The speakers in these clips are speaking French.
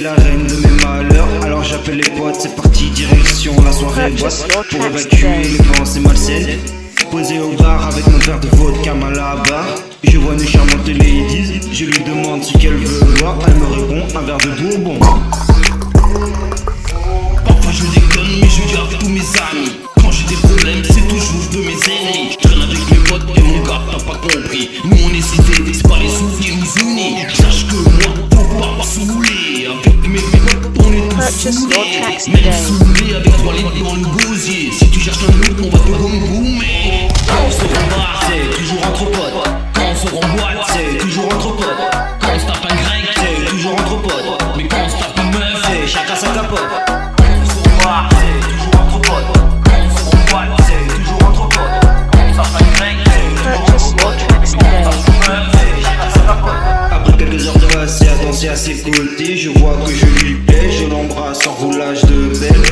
la reine de mes malheurs. Alors j'appelle les potes, c'est parti, direction la soirée boîte pour évacuer les pensées malsaines. Posé au bar avec mon verre de vodka malabar. Je vois une charmante ladies, je lui demande ce qu'elle veut boire. Elle me répond un verre de bourbon. Parfois je déconne, mais je garde Purchase your tracks Même today. avec toi, les dans le gosier. Si tu cherches un autre, on va te gommer. Quand on se rembarre, c'est toujours entre potes. Quand on se remboîte, c'est toujours entre potes. Quand on se tape un grec, c'est toujours entre potes. Mais quand on se tape une meuf, c'est chacun sa capote. Quand on se rembarre, c'est toujours entre potes. Quand on se remboîte, c'est toujours entre potes. Quand on se tape un grec, c'est toujours entre potes. Quand on se tape une meuf, c'est chacun sa capote. Après quelques heures de passer à danser à ses côtés, je vois que je lui je l'embrasse en roulage de belle.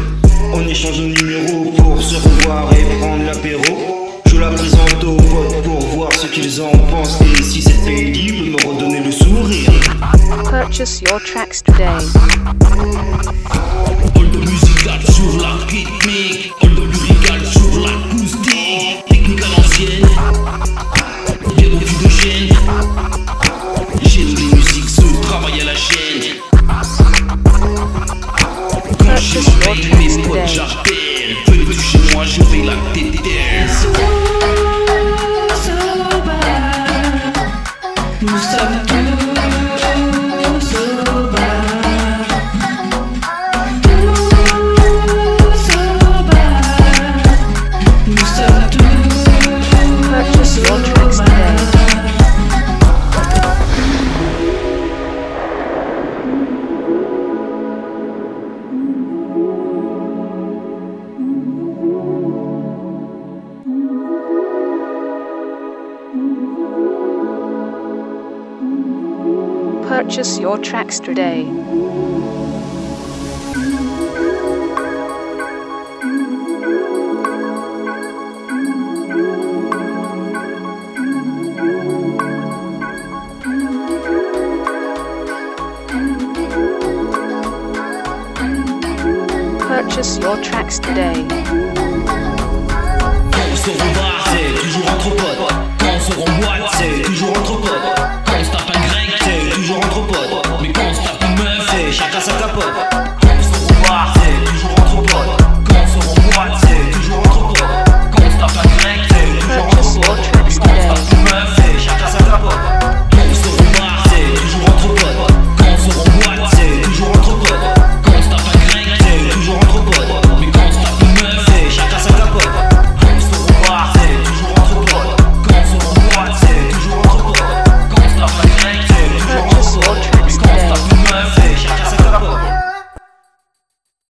On échange nos numéros pour se revoir et prendre l'apéro. Je la présente aux potes pour voir ce qu'ils en pensent et si c'est pénible, me redonner le sourire. Purchase your tracks today. Hold musical sur la rythmique, j'appelle. Venez chez moi, je vais la déterre. Nous sommes tous Purchase your tracks today. Purchase your tracks today.